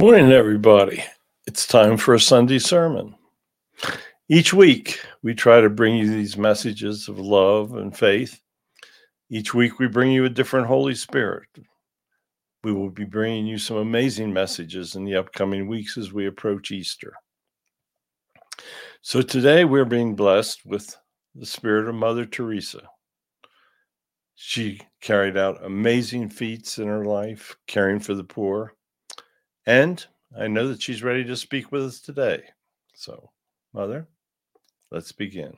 Morning, everybody. It's time for a Sunday sermon. Each week, we try to bring you these messages of love and faith. Each week, we bring you a different Holy Spirit. We will be bringing you some amazing messages in the upcoming weeks as we approach Easter. So, today, we're being blessed with the spirit of Mother Teresa. She carried out amazing feats in her life, caring for the poor and I know that she's ready to speak with us today. So, Mother, let's begin.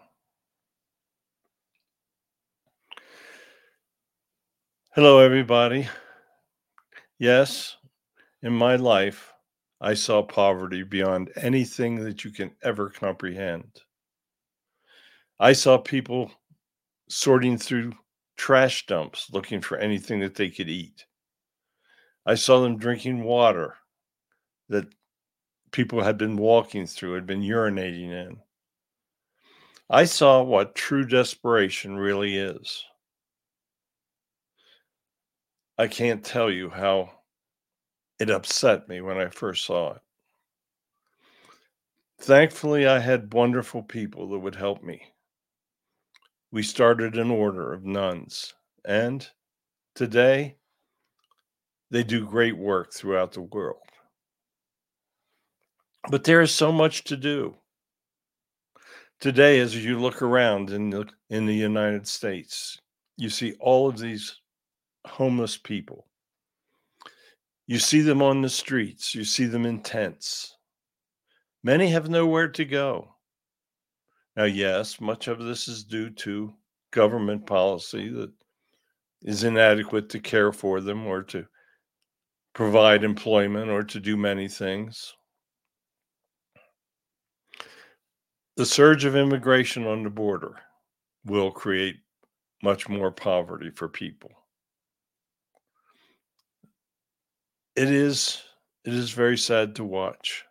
Hello, everybody. Yes, in my life, I saw poverty beyond anything that you can ever comprehend. I saw people sorting through trash dumps looking for anything that they could eat. I saw them drinking water that people had been walking through, had been urinating in. I saw what true desperation really is. I can't tell you how it upset me when I first saw it. Thankfully, I had wonderful people that would help me. We started an order of nuns, and today they do great work throughout the world. But there is so much to do. Today, as you look around in the, in the United States, you see all of these homeless people. You see them on the streets, you see them in tents. Many have nowhere to go. Now, yes, much of this is due to government policy that is inadequate to care for them or to provide employment or to do many things. The surge of immigration on the border will create much more poverty for people. It is it is very sad to watch.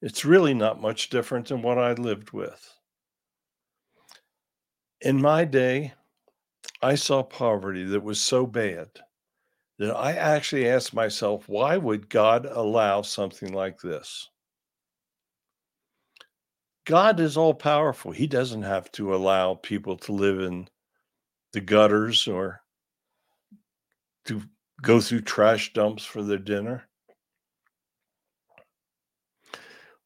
It's really not much different than what I lived with. In my day, I saw poverty that was so bad that I actually asked myself, why would God allow something like this? God is all powerful. He doesn't have to allow people to live in the gutters or to go through trash dumps for their dinner.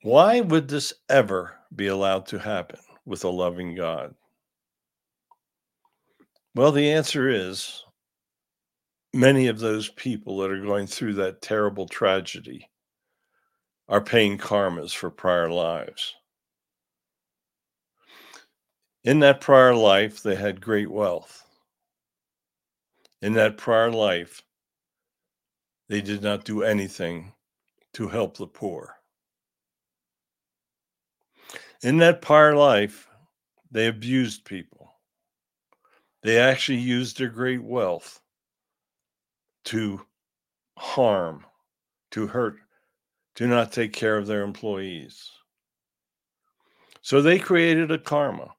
Why would this ever be allowed to happen with a loving God? Well, the answer is many of those people that are going through that terrible tragedy are paying karmas for prior lives. In that prior life, they had great wealth. In that prior life, they did not do anything to help the poor. In that prior life, they abused people. They actually used their great wealth to harm, to hurt, to not take care of their employees. So they created a karma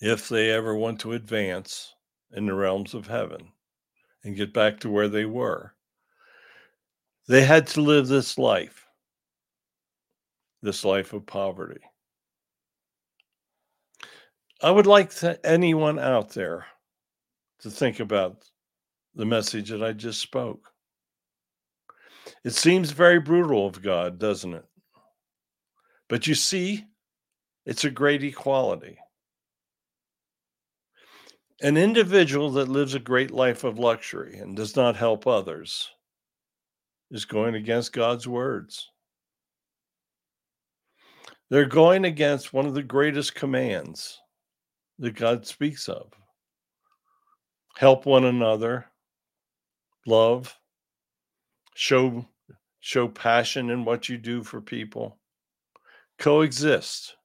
if they ever want to advance in the realms of heaven and get back to where they were. They had to live this life, this life of poverty. I would like to, anyone out there to think about the message that I just spoke. It seems very brutal of God, doesn't it? But you see, it's a great equality. An individual that lives a great life of luxury and does not help others is going against God's words. They're going against one of the greatest commands that God speaks of. Help one another, love, show show passion in what you do for people, coexist,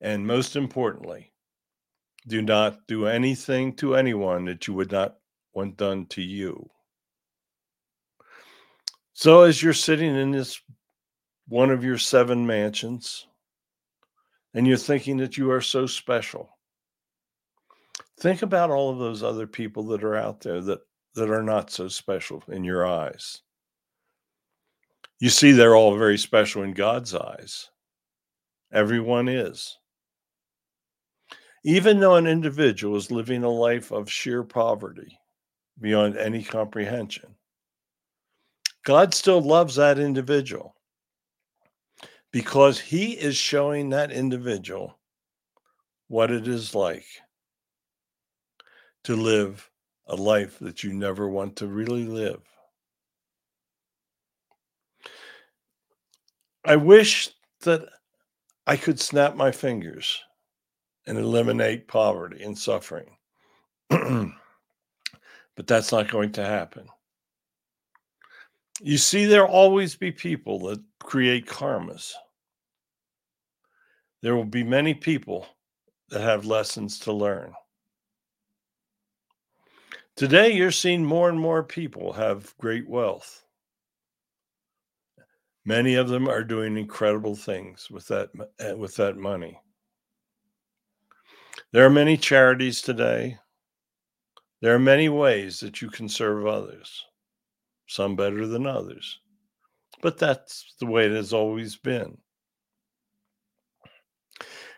and most importantly, do not do anything to anyone that you would not want done to you. So, as you're sitting in this one of your seven mansions and you're thinking that you are so special, think about all of those other people that are out there that, that are not so special in your eyes. You see, they're all very special in God's eyes. Everyone is. Even though an individual is living a life of sheer poverty beyond any comprehension, God still loves that individual because he is showing that individual what it is like to live a life that you never want to really live. I wish that I could snap my fingers and eliminate poverty and suffering. but that's not going to happen. You see, there'll always be people that create karmas. There will be many people that have lessons to learn. Today, you're seeing more and more people have great wealth. Many of them are doing incredible things with that eh, with that money. There are many charities today. There are many ways that you can serve others, some better than others. But that's the way it has always been.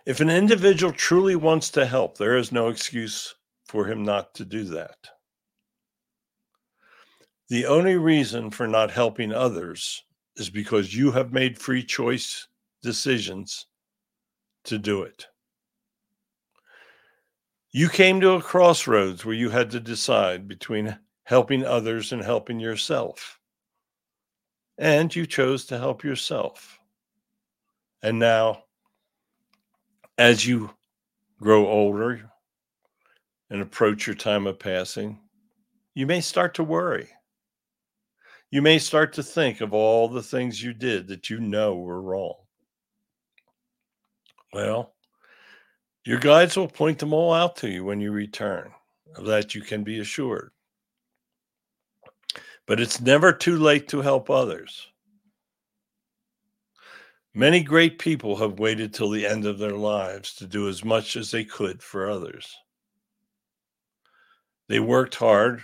If an individual truly wants to help, there is no excuse for him not to do that. The only reason for not helping others is because you have made free choice decisions to do it. You came to a crossroads where you had to decide between helping others and helping yourself. And you chose to help yourself. And now, as you grow older and approach your time of passing, you may start to worry you may start to think of all the things you did that you know were wrong. Well, your guides will point them all out to you when you return. Of that you can be assured. But it's never too late to help others. Many great people have waited till the end of their lives to do as much as they could for others. They worked hard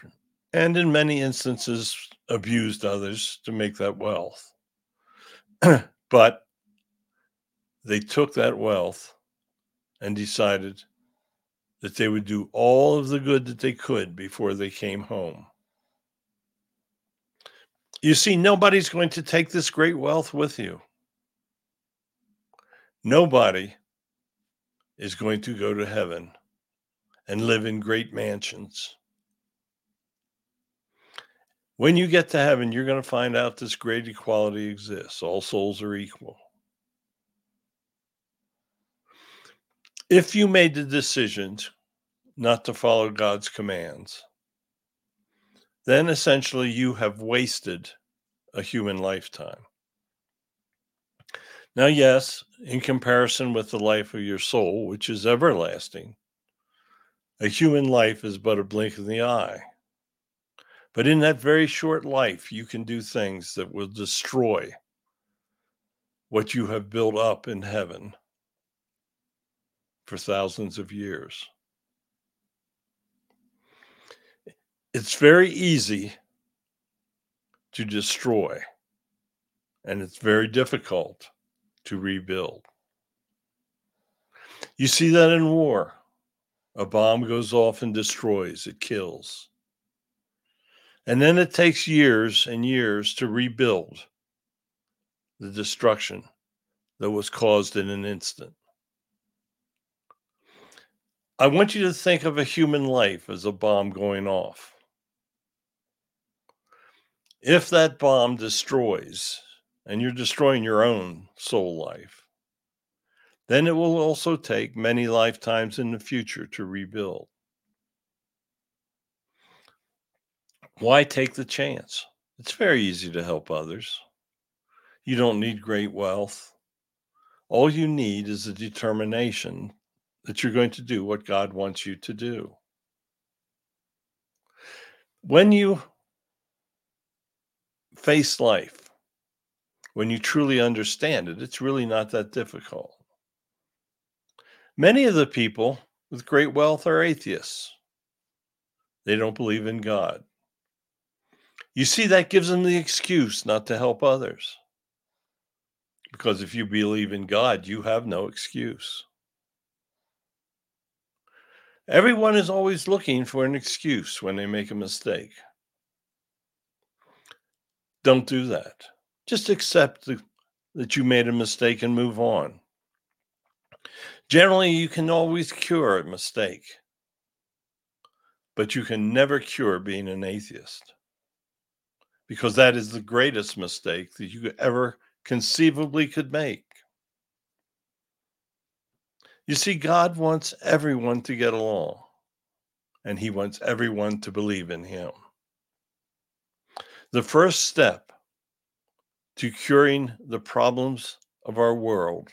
and, in many instances, abused others to make that wealth. but they took that wealth and decided that they would do all of the good that they could before they came home. You see, nobody's going to take this great wealth with you. Nobody is going to go to heaven and live in great mansions. When you get to heaven, you're going to find out this great equality exists. All souls are equal. If you made the decisions not to follow God's commands, then essentially you have wasted a human lifetime. Now, yes, in comparison with the life of your soul, which is everlasting, a human life is but a blink in the eye. But in that very short life, you can do things that will destroy what you have built up in heaven for thousands of years. It's very easy to destroy, and it's very difficult to rebuild. You see that in war. A bomb goes off and destroys, it kills. And then it takes years and years to rebuild the destruction that was caused in an instant. I want you to think of a human life as a bomb going off. If that bomb destroys, and you're destroying your own soul life, then it will also take many lifetimes in the future to rebuild. Why take the chance? It's very easy to help others. You don't need great wealth. All you need is a determination that you're going to do what God wants you to do. When you face life, when you truly understand it, it's really not that difficult. Many of the people with great wealth are atheists. They don't believe in God. You see, that gives them the excuse not to help others. Because if you believe in God, you have no excuse. Everyone is always looking for an excuse when they make a mistake. Don't do that. Just accept the, that you made a mistake and move on. Generally, you can always cure a mistake, but you can never cure being an atheist because that is the greatest mistake that you ever conceivably could make. You see, God wants everyone to get along, and He wants everyone to believe in Him. The first step to curing the problems of our world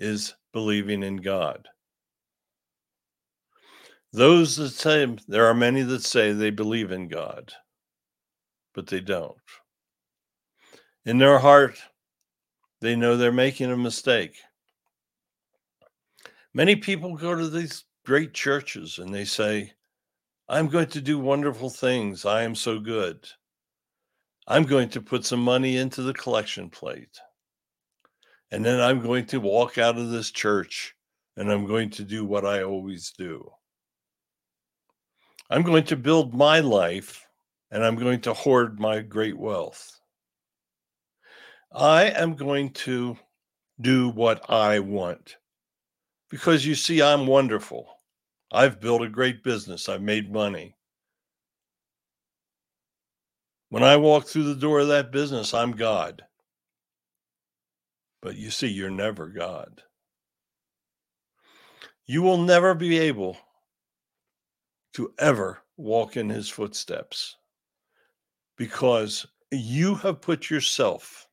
is believing in God. Those that say, there are many that say they believe in God, but they don't. In their heart, they know they're making a mistake. Many people go to these great churches and they say, I'm going to do wonderful things. I am so good. I'm going to put some money into the collection plate. And then I'm going to walk out of this church and I'm going to do what I always do. I'm going to build my life and I'm going to hoard my great wealth. I am going to do what I want because you see, I'm wonderful. I've built a great business, I've made money. When I walk through the door of that business, I'm God. But you see, you're never God. You will never be able to ever walk in his footsteps because you have put yourself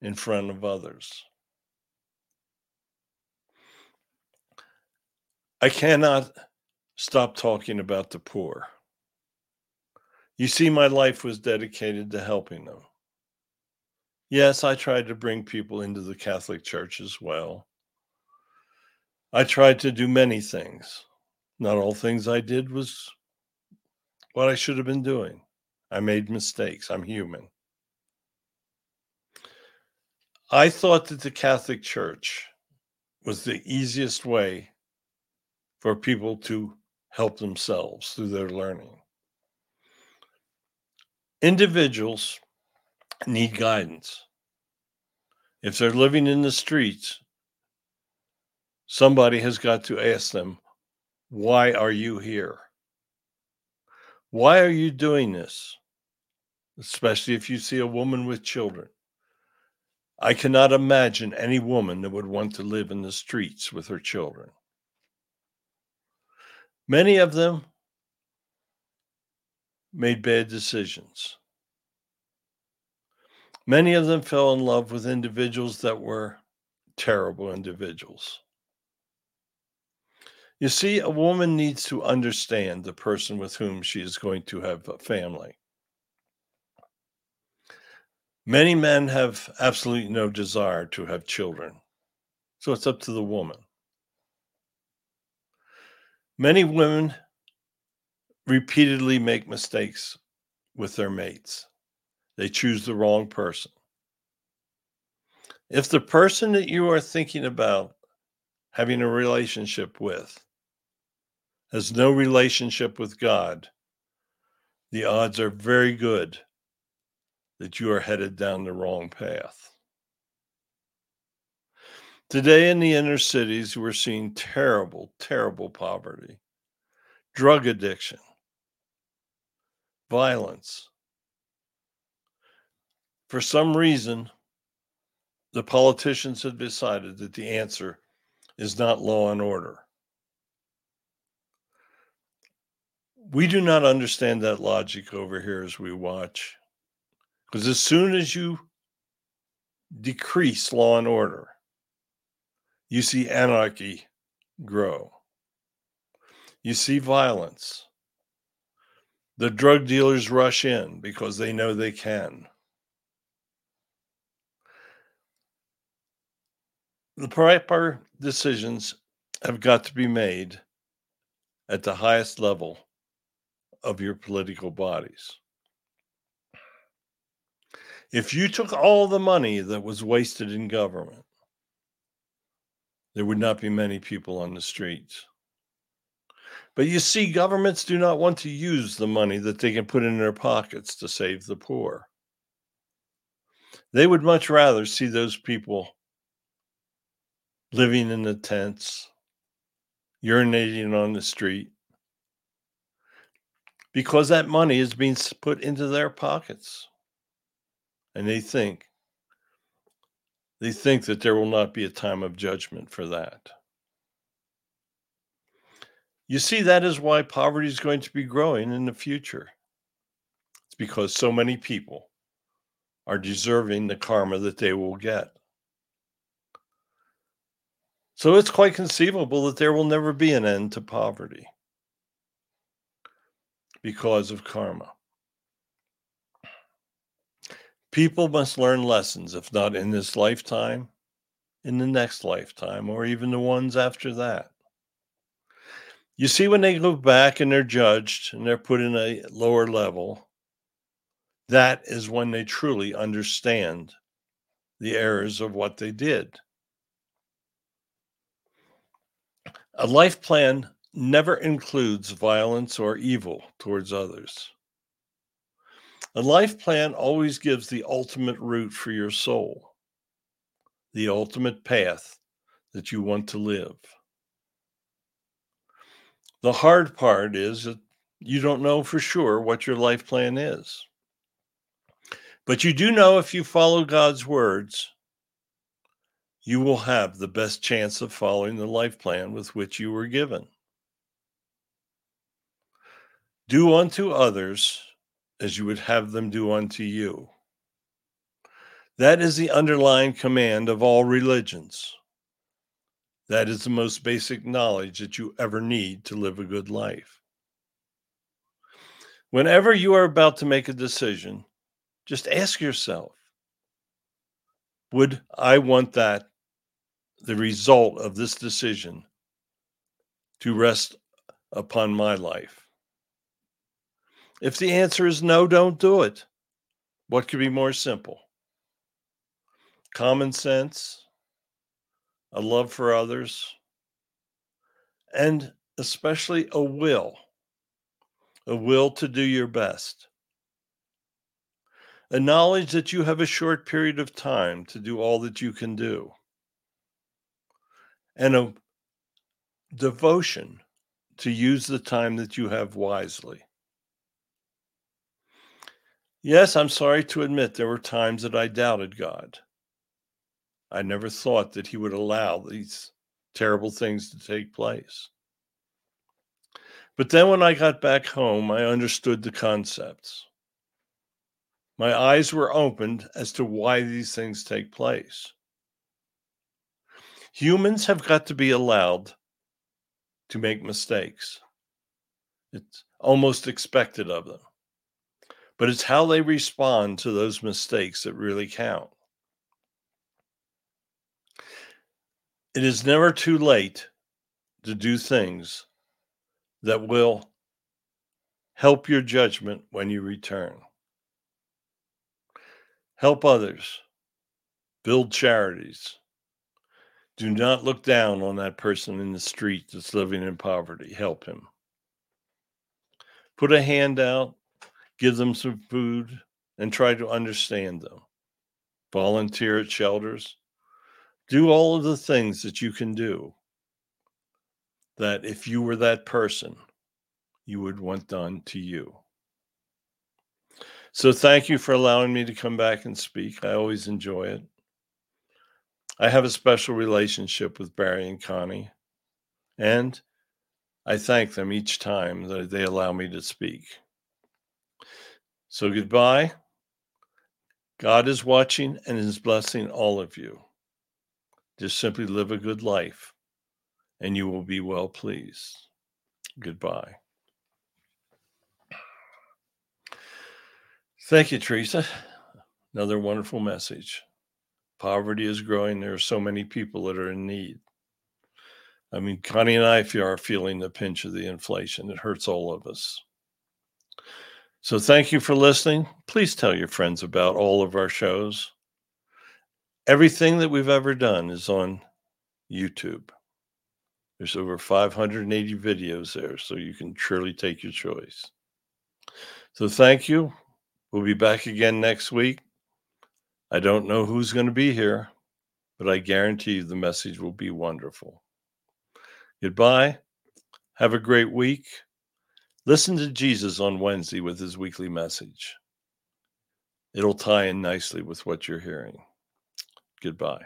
in front of others. I cannot stop talking about the poor. You see, my life was dedicated to helping them. Yes, I tried to bring people into the Catholic Church as well. I tried to do many things. Not all things I did was what I should have been doing. I made mistakes. I'm human. I thought that the Catholic Church was the easiest way for people to help themselves through their learning. Individuals need guidance. If they're living in the streets, somebody has got to ask them, Why are you here? Why are you doing this? Especially if you see a woman with children. I cannot imagine any woman that would want to live in the streets with her children. Many of them made bad decisions. Many of them fell in love with individuals that were terrible individuals. You see, a woman needs to understand the person with whom she is going to have a family. Many men have absolutely no desire to have children, so it's up to the woman. Many women repeatedly make mistakes with their mates. They choose the wrong person. If the person that you are thinking about having a relationship with has no relationship with God, the odds are very good that you are headed down the wrong path. Today in the inner cities, we're seeing terrible, terrible poverty, drug addiction, violence. For some reason, the politicians have decided that the answer is not law and order. We do not understand that logic over here as we watch. Because as soon as you decrease law and order, you see anarchy grow. You see violence. The drug dealers rush in because they know they can. The proper decisions have got to be made at the highest level of your political bodies. If you took all the money that was wasted in government, there would not be many people on the streets. But you see, governments do not want to use the money that they can put in their pockets to save the poor. They would much rather see those people living in the tents, urinating on the street, because that money is being put into their pockets. And they think, they think that there will not be a time of judgment for that. You see, that is why poverty is going to be growing in the future. It's because so many people are deserving the karma that they will get. So it's quite conceivable that there will never be an end to poverty because of karma. People must learn lessons, if not in this lifetime, in the next lifetime, or even the ones after that. You see, when they go back and they're judged and they're put in a lower level, that is when they truly understand the errors of what they did. A life plan never includes violence or evil towards others. A life plan always gives the ultimate route for your soul, the ultimate path that you want to live. The hard part is that you don't know for sure what your life plan is. But you do know if you follow God's words, you will have the best chance of following the life plan with which you were given. Do unto others as you would have them do unto you. That is the underlying command of all religions. That is the most basic knowledge that you ever need to live a good life. Whenever you are about to make a decision, just ask yourself Would I want that, the result of this decision, to rest upon my life? If the answer is no, don't do it. What could be more simple? Common sense, a love for others, and especially a will, a will to do your best. A knowledge that you have a short period of time to do all that you can do, and a devotion to use the time that you have wisely. Yes, I'm sorry to admit there were times that I doubted God. I never thought that he would allow these terrible things to take place. But then when I got back home, I understood the concepts. My eyes were opened as to why these things take place. Humans have got to be allowed to make mistakes. It's almost expected of them. But it's how they respond to those mistakes that really count. It is never too late to do things that will help your judgment when you return. Help others. Build charities. Do not look down on that person in the street that's living in poverty. Help him. Put a hand out, give them some food, and try to understand them. Volunteer at shelters do all of the things that you can do that if you were that person, you would want done to you. So thank you for allowing me to come back and speak. I always enjoy it. I have a special relationship with Barry and Connie, and I thank them each time that they allow me to speak. So goodbye. God is watching and is blessing all of you. Just simply live a good life and you will be well pleased. Goodbye. Thank you, Teresa. Another wonderful message. Poverty is growing. There are so many people that are in need. I mean, Connie and I are feeling the pinch of the inflation. It hurts all of us. So thank you for listening. Please tell your friends about all of our shows. Everything that we've ever done is on YouTube. There's over 580 videos there, so you can truly take your choice. So thank you. We'll be back again next week. I don't know who's going to be here, but I guarantee the message will be wonderful. Goodbye. Have a great week. Listen to Jesus on Wednesday with his weekly message. It'll tie in nicely with what you're hearing. Goodbye.